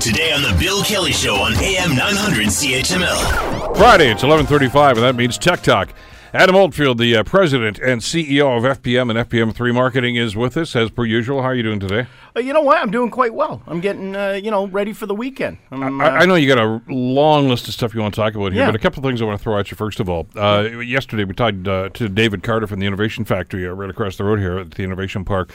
Today on the Bill Kelly Show on AM 900 CHML. Friday, it's 11:35, and that means Tech Talk. Adam Oldfield, the uh, president and CEO of FPM and FPM3 Marketing, is with us as per usual. How are you doing today? Uh, you know what? I'm doing quite well. I'm getting, uh, you know, ready for the weekend. I'm, uh, I, I know you got a long list of stuff you want to talk about here, Yeah. but a couple of things I want to throw at you. First of all, uh, yesterday we talked uh, to David Carter from the Innovation Factory uh, right across the road here at the Innovation Park.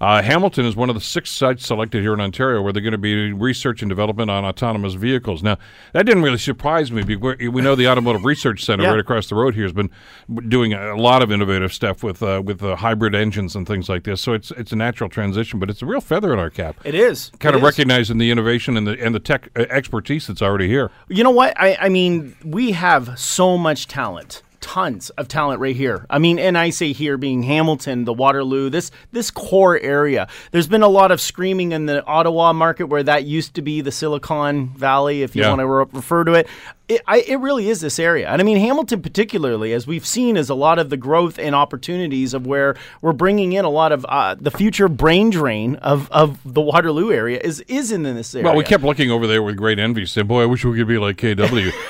Uh, Hamilton is one of the six sites selected here in Ontario where they're going to be research and development on autonomous vehicles. Now, that didn't really surprise me because we know the Automotive Research Center Yeah. right across the road here has been doing a lot of innovative stuff with uh, with uh, hybrid engines and things like this. So it's it's a natural transition, but it's a real feather in our cap. it is kind It of is. recognizing the innovation and the and the tech uh, expertise that's already here. You know what? I, I mean, we have so much talent. Tons of talent right here. I mean, and I say here being Hamilton, the Waterloo, this this core area. There's been a lot of screaming in the Ottawa market where that used to be the Silicon Valley, if you Yeah. want to re- refer to it. It, I, it really is this area. And I mean, Hamilton, particularly, as we've seen, is a lot of the growth and opportunities of where we're bringing in a lot of uh, the future brain drain of, of the Waterloo area is, is in this area. Well, we kept looking over there with great envy, saying, "Boy, I wish we could be like KW."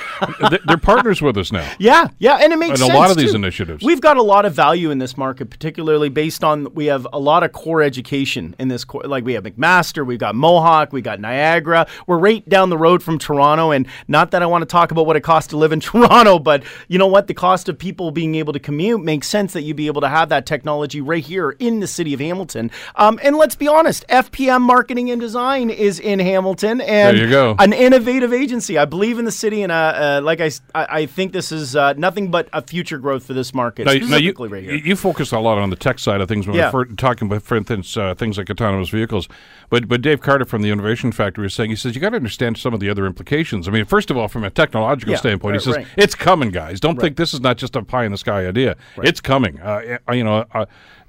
They- They're partners with us now. Yeah, yeah, and it makes And a lot of these initiatives. We've got a lot of value in this market, particularly based on we have a lot of core education in this. Core, like we have McMaster, we've got Mohawk, we got Niagara. We're right down the road from Toronto, and not that I want to talk about what it costs to live in Toronto, but you know what? The cost of people being able to commute makes sense that you'd be able to have that technology right here in the city of Hamilton. Um, and let's be honest, FPM Marketing and Design is in Hamilton, and There you go. an innovative agency. I believe in the city, and uh, uh, like I, I, think this is uh, nothing but a future growth for this market, Now, now you, specifically right here. you focus a lot on the tech side of things when Yeah. we're talking about, for instance, uh, things like autonomous vehicles. But but Dave Carter from the Innovation Factory is saying he says you got to understand some of the other implications. I mean, first of all, from a technological Yeah, standpoint, right, he says right. it's coming, guys. Don't think this is not just a pie in the sky idea. It's coming. Uh, uh, you know. Uh,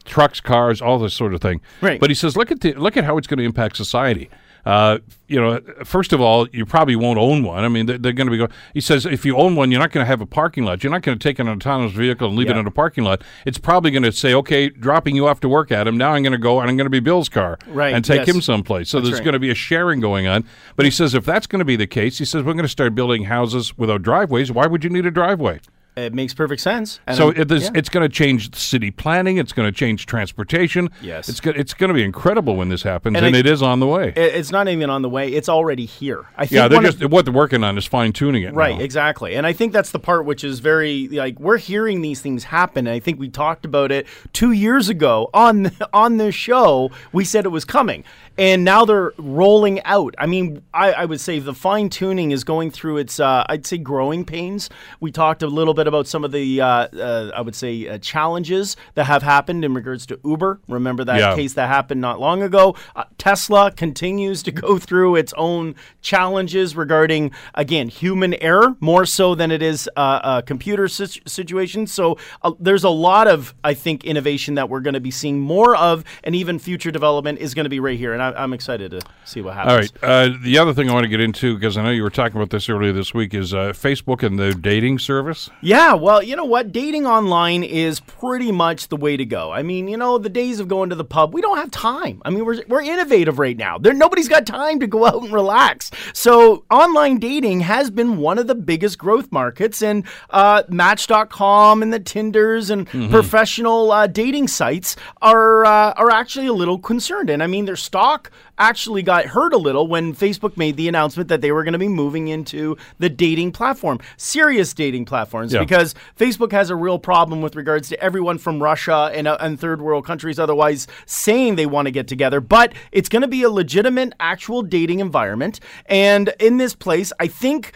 Trucks, cars, all this sort of thing. Right. But he says, look at the look at how it's going to impact society. Uh, you know, first of all, you probably won't own one. I mean, they're, they're going to be. Go- he says, if you own one, you're not going to have a parking lot. You're not going to take an autonomous vehicle and leave it in a parking lot. It's probably going to say, okay, dropping you off to work, Adam. Now I'm going to go and I'm going to be Bill's car Right, and take yes. him someplace. So there's right. going to be a sharing going on. But he says, if that's going to be the case, he says we're going to start building houses without driveways. Why would you need a driveway? It makes perfect sense. And So it, there's- yeah. it's going to change city planning. It's going to change transportation. Yes. it's go- it's going to be incredible when this happens, and, And it it- is on the way. It's not even on the way; it's already here. I think yeah, they're one of- just what they're working on is fine tuning it. Right, now. exactly. And I think that's the part which is very like we're hearing these things happen. And I think we talked about it 2 years ago on on this show. We said it was coming. And now they're rolling out. I mean, I, I would say the fine tuning is going through its, uh, I'd say, growing pains. We talked a little bit about some of the, uh, uh, I would say, uh, challenges that have happened in regards to Uber. Remember that Yeah. case that happened not long ago. Uh, Tesla continues to go through its own challenges regarding, again, human error more so than it is uh, a computer situ- situation. So uh, there's a lot of, I think, innovation that we're going to be seeing more of, and even future development is going to be right here. And I, I'm excited to see what happens. All right. Uh, the other thing I want to get into because I know you were talking about this earlier this week is uh, Facebook and the dating service. Yeah, well, you know what? Dating online is pretty much the way to go. I mean, you know, the days of going to the pub, we don't have time. I mean, we're, we're innovative right now. There, nobody's got time to go out and relax. So, online dating has been one of the biggest growth markets, and uh, Match.com and the Tinders and professional uh, dating sites are uh, are actually a little concerned. And I mean, their stock actually got hurt a little when Facebook made the announcement that they were going to be moving into the dating platform, serious dating platforms, Yeah. because Facebook has a real problem with regards to everyone from Russia and, uh, and third world countries otherwise saying they want to get together. But it's going to be a legitimate, actual dating environment. And in this place, I think.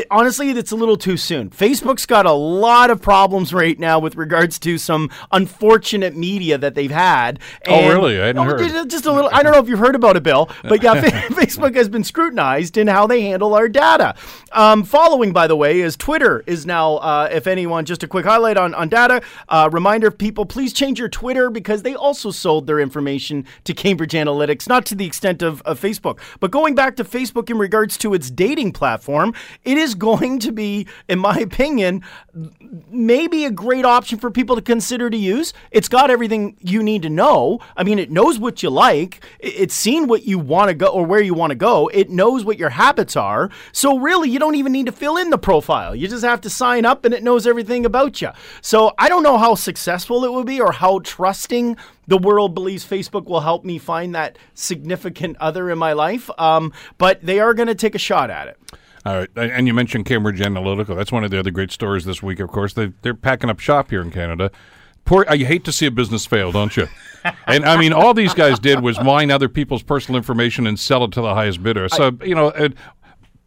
It- honestly, it's a little too soon. Facebook's got a lot of problems right now with regards to some unfortunate media that they've had. Oh, really? I hadn't Oh, heard. Just a little. I don't know if you've heard about it, Bill, but yeah, Facebook has been scrutinized in how they handle our data. Um, following, by the way, is Twitter is now, uh, if anyone, just a quick highlight on, on data. Uh, reminder, people, please change your Twitter because they also sold their information to Cambridge Analytics, not to the extent of, of Facebook. But going back to Facebook in regards to its dating platform, it is is going to be, in my opinion, maybe a great option for people to consider to use. It's got everything you need to know. I mean, it knows what you like, it's seen what you want to go or where you want to go, it knows what your habits are. So, really, you don't even need to fill in the profile. You just have to sign up and it knows everything about you. So, I don't know how successful it will be or how trusting the world believes Facebook will help me find that significant other in my life. Um, but they are going to take a shot at it. All right, and you mentioned Cambridge Analytica. That's one of the other great stories this week. Of course, they they're packing up shop here in Canada. Poor, you hate to see a business fail, don't you? and I mean, all these guys did was mine other people's personal information and sell it to the highest bidder. So you know,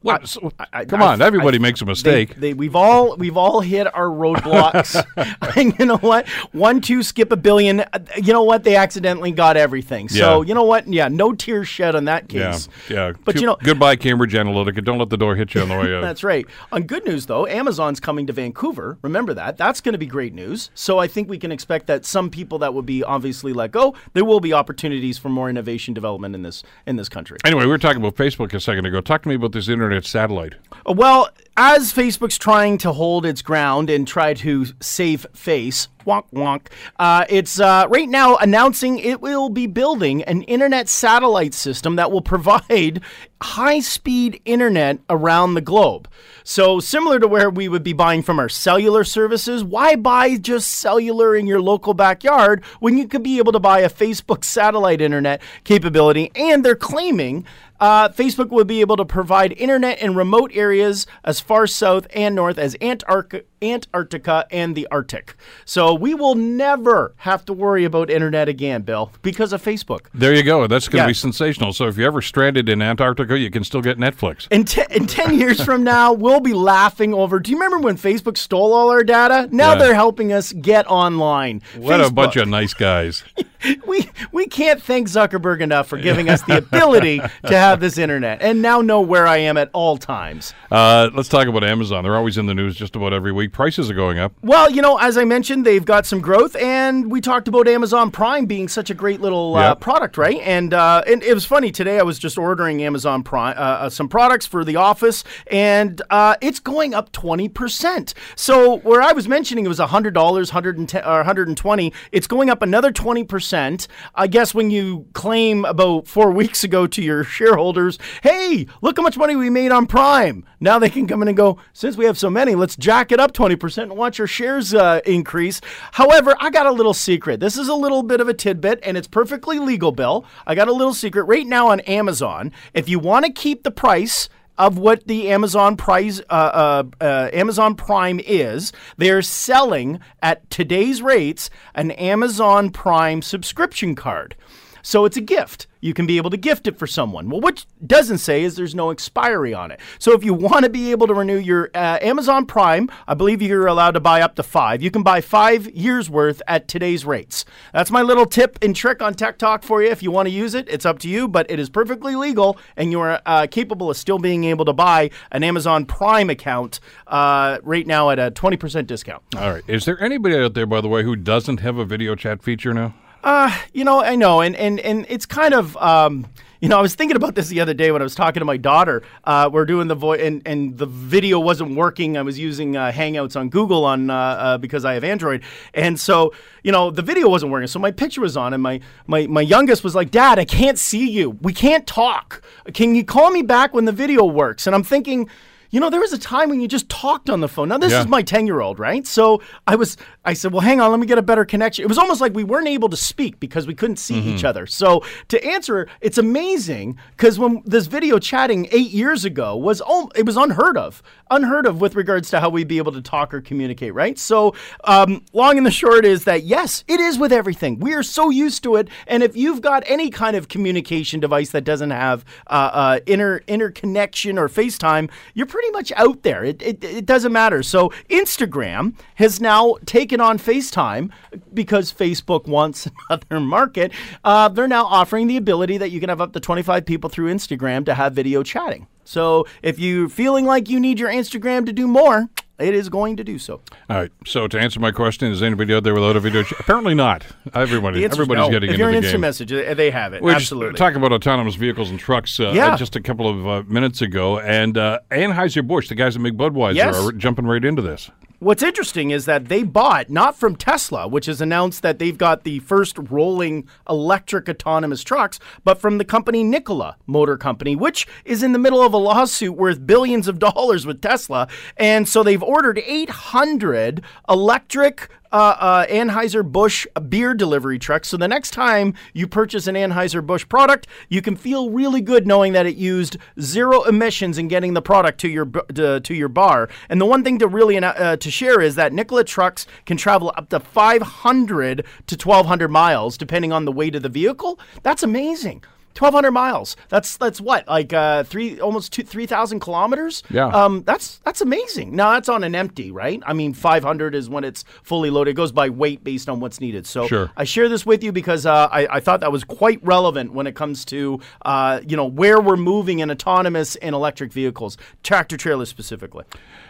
what? So, I, come on, everybody I, makes a mistake. They, they, we've all we've all hit our roadblocks. and you know what? One, two, skip a billion. Uh, you know what? They accidentally got everything. So yeah. you know what? Yeah, no tears shed on that case. Yeah, yeah. But you know, goodbye Cambridge Analytica. Don't let the door hit you on the way out. That's right. On good news though, Amazon's coming to Vancouver. Remember that. That's going to be great news. So I think we can expect that some people that would be obviously let go, there will be opportunities for more innovation development in this in this country. Anyway, we were talking about Facebook a second ago. Talk to me about this internet satellite. Well, as Facebook's trying to hold its ground and try to save face, wonk wonk, uh, it's uh, right now announcing it will be building an internet satellite system that will provide high speed internet around the globe. So, similar to where we would be buying from our cellular services, why buy just cellular in your local backyard when you could be able to buy a Facebook satellite internet capability? And they're claiming uh, Facebook will be able to provide internet in remote areas as far south and north as Antarctica, Antarctica and the Arctic. So we will never have to worry about internet again, Bill, because of Facebook. There you go. That's going to yeah. be sensational. So if you're ever stranded in Antarctica, you can still get Netflix. In, te- in 10 years from now, we'll be laughing over. Do you remember when Facebook stole all our data? Now yeah. they're helping us get online. What Facebook. a bunch of nice guys. we we can't thank Zuckerberg enough for giving us the ability to have this internet and now know where I am at all times. Uh, let's talk about Amazon. They're always in the news just about every week. Prices are going up. Well, you know, as I mentioned, they've got some growth, and we talked about Amazon Prime being such a great little uh, product, right? And uh, and it was funny today. I was just ordering Amazon Prime uh, uh, some products for the office, and uh, it's going up twenty percent. So where I was mentioning it was hundred dollars, hundred and ten or hundred and twenty, it's going up another twenty percent. I guess when you claim about four weeks ago to your shareholders, hey, look how much money we made on Prime. Now they can come in and go, since we have so many, let's jack it up 20% and watch your shares uh, increase. However, I got a little secret. This is a little bit of a tidbit, and it's perfectly legal, Bill. I got a little secret right now on Amazon. If you want to keep the price, of what the Amazon price, uh, uh, uh, Amazon Prime is. They're selling at today's rates an Amazon Prime subscription card. So it's a gift you can be able to gift it for someone. Well, what doesn't say is there's no expiry on it. So if you want to be able to renew your uh, Amazon Prime, I believe you're allowed to buy up to five. You can buy five years worth at today's rates. That's my little tip and trick on Tech Talk for you. If you want to use it, it's up to you, but it is perfectly legal, and you are uh, capable of still being able to buy an Amazon Prime account uh, right now at a 20% discount. All right. Is there anybody out there, by the way, who doesn't have a video chat feature now? Uh, you know, I know, and and and it's kind of. Um, you know, I was thinking about this the other day when I was talking to my daughter. Uh, we're doing the voice, and, and the video wasn't working. I was using uh, Hangouts on Google on uh, uh, because I have Android, and so you know the video wasn't working. So my picture was on, and my my my youngest was like, "Dad, I can't see you. We can't talk. Can you call me back when the video works?" And I'm thinking you know, there was a time when you just talked on the phone. Now, this yeah. is my 10 year old, right? So I was, I said, well, hang on, let me get a better connection. It was almost like we weren't able to speak because we couldn't see mm-hmm. each other. So to answer, it's amazing because when this video chatting eight years ago was, oh, it was unheard of, unheard of with regards to how we'd be able to talk or communicate, right? So, um, long and the short is that yes, it is with everything. We are so used to it. And if you've got any kind of communication device that doesn't have uh, uh, inter interconnection or FaceTime, you're pretty pretty much out there. It, it, it doesn't matter. So Instagram has now taken on FaceTime because Facebook wants another market. Uh, they're now offering the ability that you can have up to 25 people through Instagram to have video chatting. So if you're feeling like you need your Instagram to do more, It is going to do so. All right. So to answer my question, is anybody out there without a video? Apparently not. Everybody, everybody's no. getting if into you're an instant game. message, they have it. Just Absolutely. talked about autonomous vehicles and trucks uh, Yeah. just a couple of uh, minutes ago, and uh, Anheuser Busch, the guys that make Budweiser, Yes. are jumping right into this. What's interesting is that they bought not from Tesla, which has announced that they've got the first rolling electric autonomous trucks, but from the company Nikola Motor Company, which is in the middle of a lawsuit worth billions of dollars with Tesla. And so they've ordered 800 electric uh, uh, Anheuser-Busch beer delivery trucks. So the next time you purchase an Anheuser-Busch product, you can feel really good knowing that it used zero emissions in getting the product to your to, to your bar. And the one thing to really uh, to share is that Nikola trucks can travel up to 500 to 1200 miles depending on the weight of the vehicle. That's amazing. 1200 miles. That's that's what like uh, three almost two, 3000 kilometers. Yeah. Um, that's that's amazing. Now that's on an empty, right? I mean, 500 is when it's fully loaded. It goes by weight based on what's needed. So Sure. I share this with you because uh, I, I thought that was quite relevant when it comes to uh, you know where we're moving in autonomous and electric vehicles, tractor trailers specifically.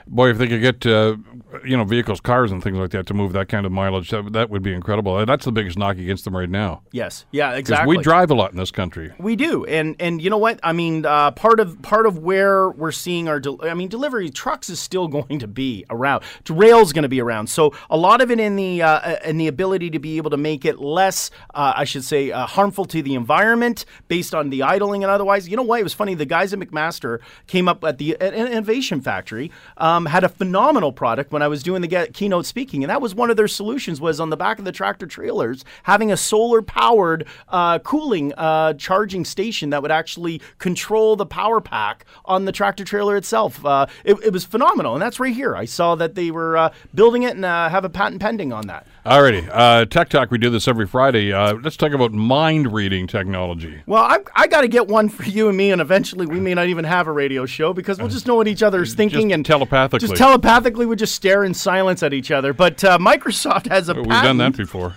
Boy, if they could get uh, you know vehicles, cars, and things like that to move that kind of mileage, that, that would be incredible. That's the biggest knock against them right now. Yes. Yeah. Exactly. we drive a lot in this country. We do, and and you know what? I mean, uh, part of part of where we're seeing our, del- I mean, delivery trucks is still going to be around. Rail's going to be around. So a lot of it in the uh, in the ability to be able to make it less, uh, I should say, uh, harmful to the environment based on the idling and otherwise. You know what? It was funny. The guys at McMaster came up at the at Innovation Factory, um, had a phenomenal product when I was doing the get, keynote speaking, and that was one of their solutions was on the back of the tractor trailers having a solar powered uh, cooling uh, charging station that would actually control the power pack on the tractor trailer itself. Uh, it, it was phenomenal, and that's right here. I saw that they were uh, building it and uh, have a patent pending on that. Alrighty, uh, Tech Talk. We do this every Friday. Uh, let's talk about mind reading technology. Well, I, I got to get one for you and me, and eventually we may not even have a radio show because we'll just know what each other's thinking Just and telepathically. Just telepathically, we just stare in silence at each other. But uh, Microsoft has a We've done that before.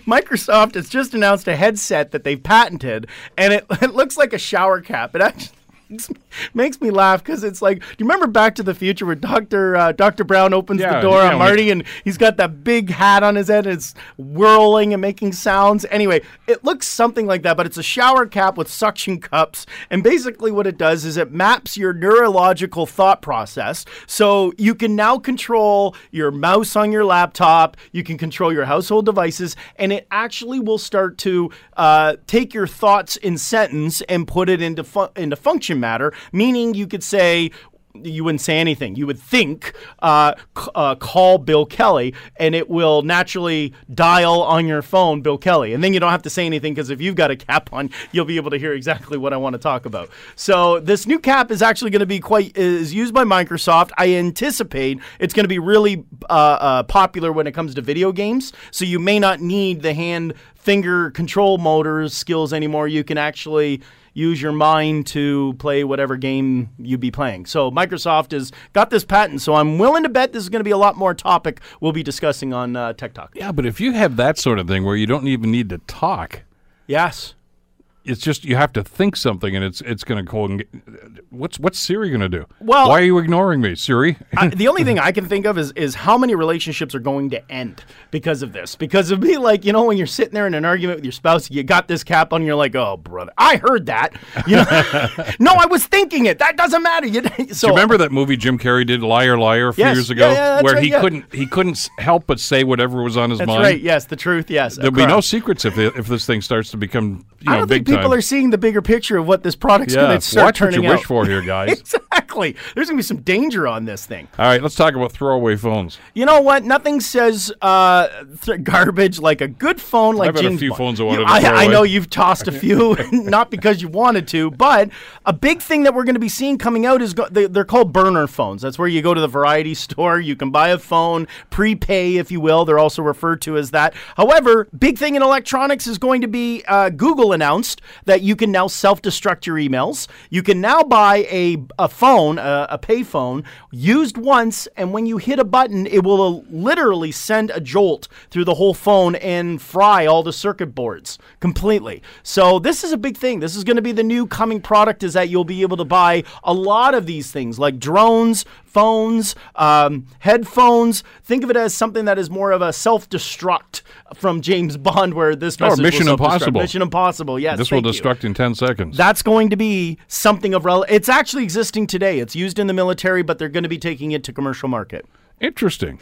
Microsoft has just announced a headset that they've patented, and it, it looks like a shower cap. It actually makes- makes me laugh because it's like, do you remember Back to the Future where Doctor uh, Doctor Brown opens Yeah, the door yeah, on Marty and he's got that big hat on his head and it's whirling and making sounds. Anyway, it looks something like that, but it's a shower cap with suction cups, and basically what it does is it maps your neurological thought process, so you can now control your mouse on your laptop, you can control your household devices, and it actually will start to uh, take your thoughts in sentence and put it into fu- into function matter. Meaning, you could say. You wouldn't say anything. You would think, uh, c- uh, call Bill Kelly, and it will naturally dial on your phone Bill Kelly. And then you don't have to say anything because if you've got a cap on, you'll be able to hear exactly what I want to talk about. So this new cap is actually going to be quite is used by Microsoft. I anticipate it's going to be really uh, uh, popular when it comes to video games. So you may not need the hand finger control motors skills anymore. You can actually use your mind to play whatever game you be playing. So Microsoft has got this patent. So I'm willing to bet this is going to be a lot more topic we'll be discussing on uh, Tech Talk. Yeah, but if you have that sort of thing where you don't even need to talk, Yes. It's just you have to think something, and it's it's going to call. What's what's Siri going to do? Well- why are you ignoring me, Siri? I, the only thing I can think of is is how many relationships are going to end because of this. Because of me, like you know when you're sitting there in an argument with your spouse, you got this cap on, you're like, oh brother, I heard that. You know, no, I was thinking it. That doesn't matter. You, so Do you remember that movie Jim Carrey did, Liar Liar, a few Yes. years ago, Yeah, yeah, where right, he yeah. couldn't he couldn't help but say whatever was on his That's mind. right. Yes, the truth. Yes, There'll be no secrets if the, if this thing starts to become you know big think people are seeing the bigger picture of what this product's yeah, going to start watch what turning you wish for here, guys. exactly. There's going to be some danger on this thing. All right, let's talk about throwaway phones. You know what? Nothing says uh, th- garbage like a good phone like I've a few Bond. phones I You- wanted to I, I know you've tossed a few, not because you wanted to, but a big thing that we're going to be seeing coming out is go- they, they're called burner phones. That's where you go to the variety store, you can buy a phone, prepay, if you will. They're also referred to as that. However, big thing in electronics is going to be uh, Google announced announced that you can now self-destruct your emails. You can now buy a a phone, a, a pay phone, used once, and when you hit a button, it will uh, literally send a jolt through the whole phone and fry all the circuit boards completely. So this is a big thing. This is going to be the new coming product. Is that you'll be able to buy a lot of these things like drones, phones, um, headphones. Think of it as something that is more of a self-destruct from James Bond, where this Or will Mission. Impossible. Mission Impossible. Yes, This will thank you. destruct in 10 seconds. That's going to be something of rel. It's actually existing today. It's used in the military, but they're going to be taking it to commercial market. Interesting.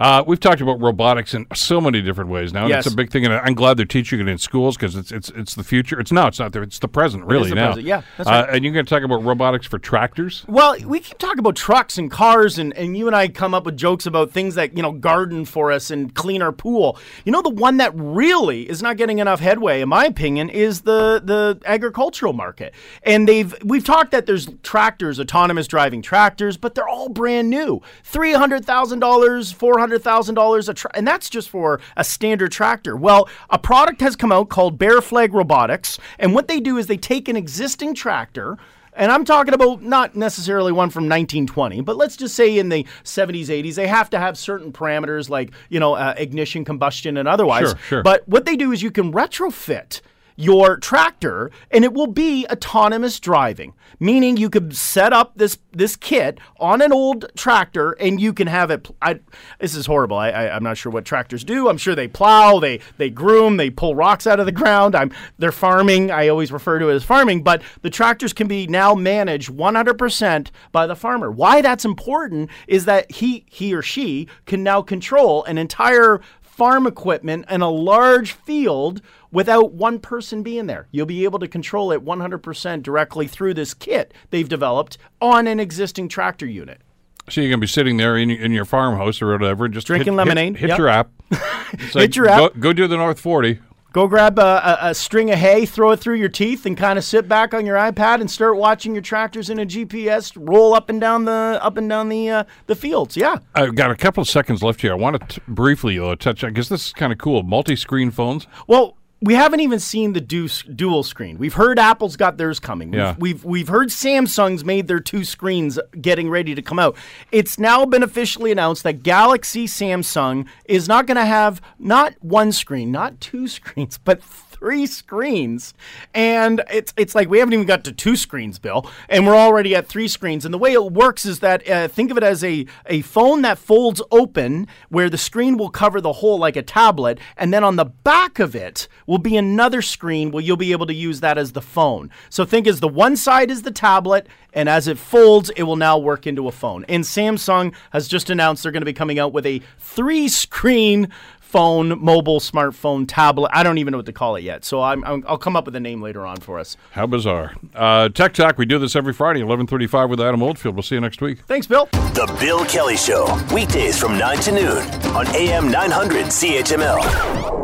Uh, we've talked about robotics in so many different ways now. And Yes. It's a big thing, and I'm glad they're teaching it in schools because it's it's it's the future. It's no, it's not there. It's the present, really the now. present. Yeah, that's Uh, and you're going to talk about robotics for tractors. Well, we keep talking about trucks and cars, and, and you and I come up with jokes about things that, you know, garden for us and clean our pool. You know, the one that really is not getting enough headway, in my opinion, is the, the agricultural market. And they've we've talked that there's tractors, autonomous driving tractors, but they're all brand new. $300,000, $400,000 a tra- and that's just for a standard tractor. Well, a product has come out called Bear Flag Robotics, and what they do is they take an existing tractor and I'm talking about not necessarily one from 1920, but let's just say in the 70s, 80s, they have to have certain parameters like, you know, uh, ignition, combustion, and otherwise. Sure, sure. But what they do is you can retrofit your tractor and it will be autonomous driving meaning you could set up this this kit on an old tractor and you can have it I, this is horrible. I, I i'm not sure what tractors do. I'm sure they plow they they groom they pull rocks out of the ground. I'm they're farming. I always refer to it as farming but the tractors can be now managed 100% by the farmer. Why that's important is that he he or she can now control an entire farm equipment in a large field without one person being there. You'll be able to control it 100% directly through this kit they've developed on an existing tractor unit. So you're to be sitting there in, in your farmhouse or whatever, just Drinking hit- lemonade, Hit, hit yep. your app. Like, your app. Go, go do the North 40. Go grab a, a, a string of hay, throw it through your teeth, and kind of sit back on your iPad and start watching your tractors in a GPS roll up and down the up and down the uh, the fields. Yeah. I've got a couple of seconds left here. I want to t- briefly though, touch on because this is kind of cool. Multi-screen phones. Well, we haven't even seen the du- dual screen. We've heard Apple's got theirs coming. We've, Yeah. we've we've heard Samsung's made their two screens getting ready to come out. It's now been officially announced that Galaxy Samsung is not going to have not one screen, not two screens, but three screens. And it's it's like we haven't even got to two screens, Bill, and we're already at three screens. And the way it works is that uh, think of it as a a phone that folds open, where the screen will cover the whole like a tablet, and then on the back of it will be another screen where you'll be able to use that as the phone. So think as the one side is the tablet, and as it folds, it will now work into a phone. And Samsung has just announced they're going to be coming out with a three screen phone, mobile, smartphone, tablet. I don't even know what to call it yet. So I'm, I'm, I'll come up with a name later on for us. How bizarre. Uh, Tech Talk. We do this every Friday, 11:35 with Adam Oldfield. We'll see you next week. Thanks, Bill. The Bill Kelly Show, weekdays from 9 to noon on AM 900 CHML.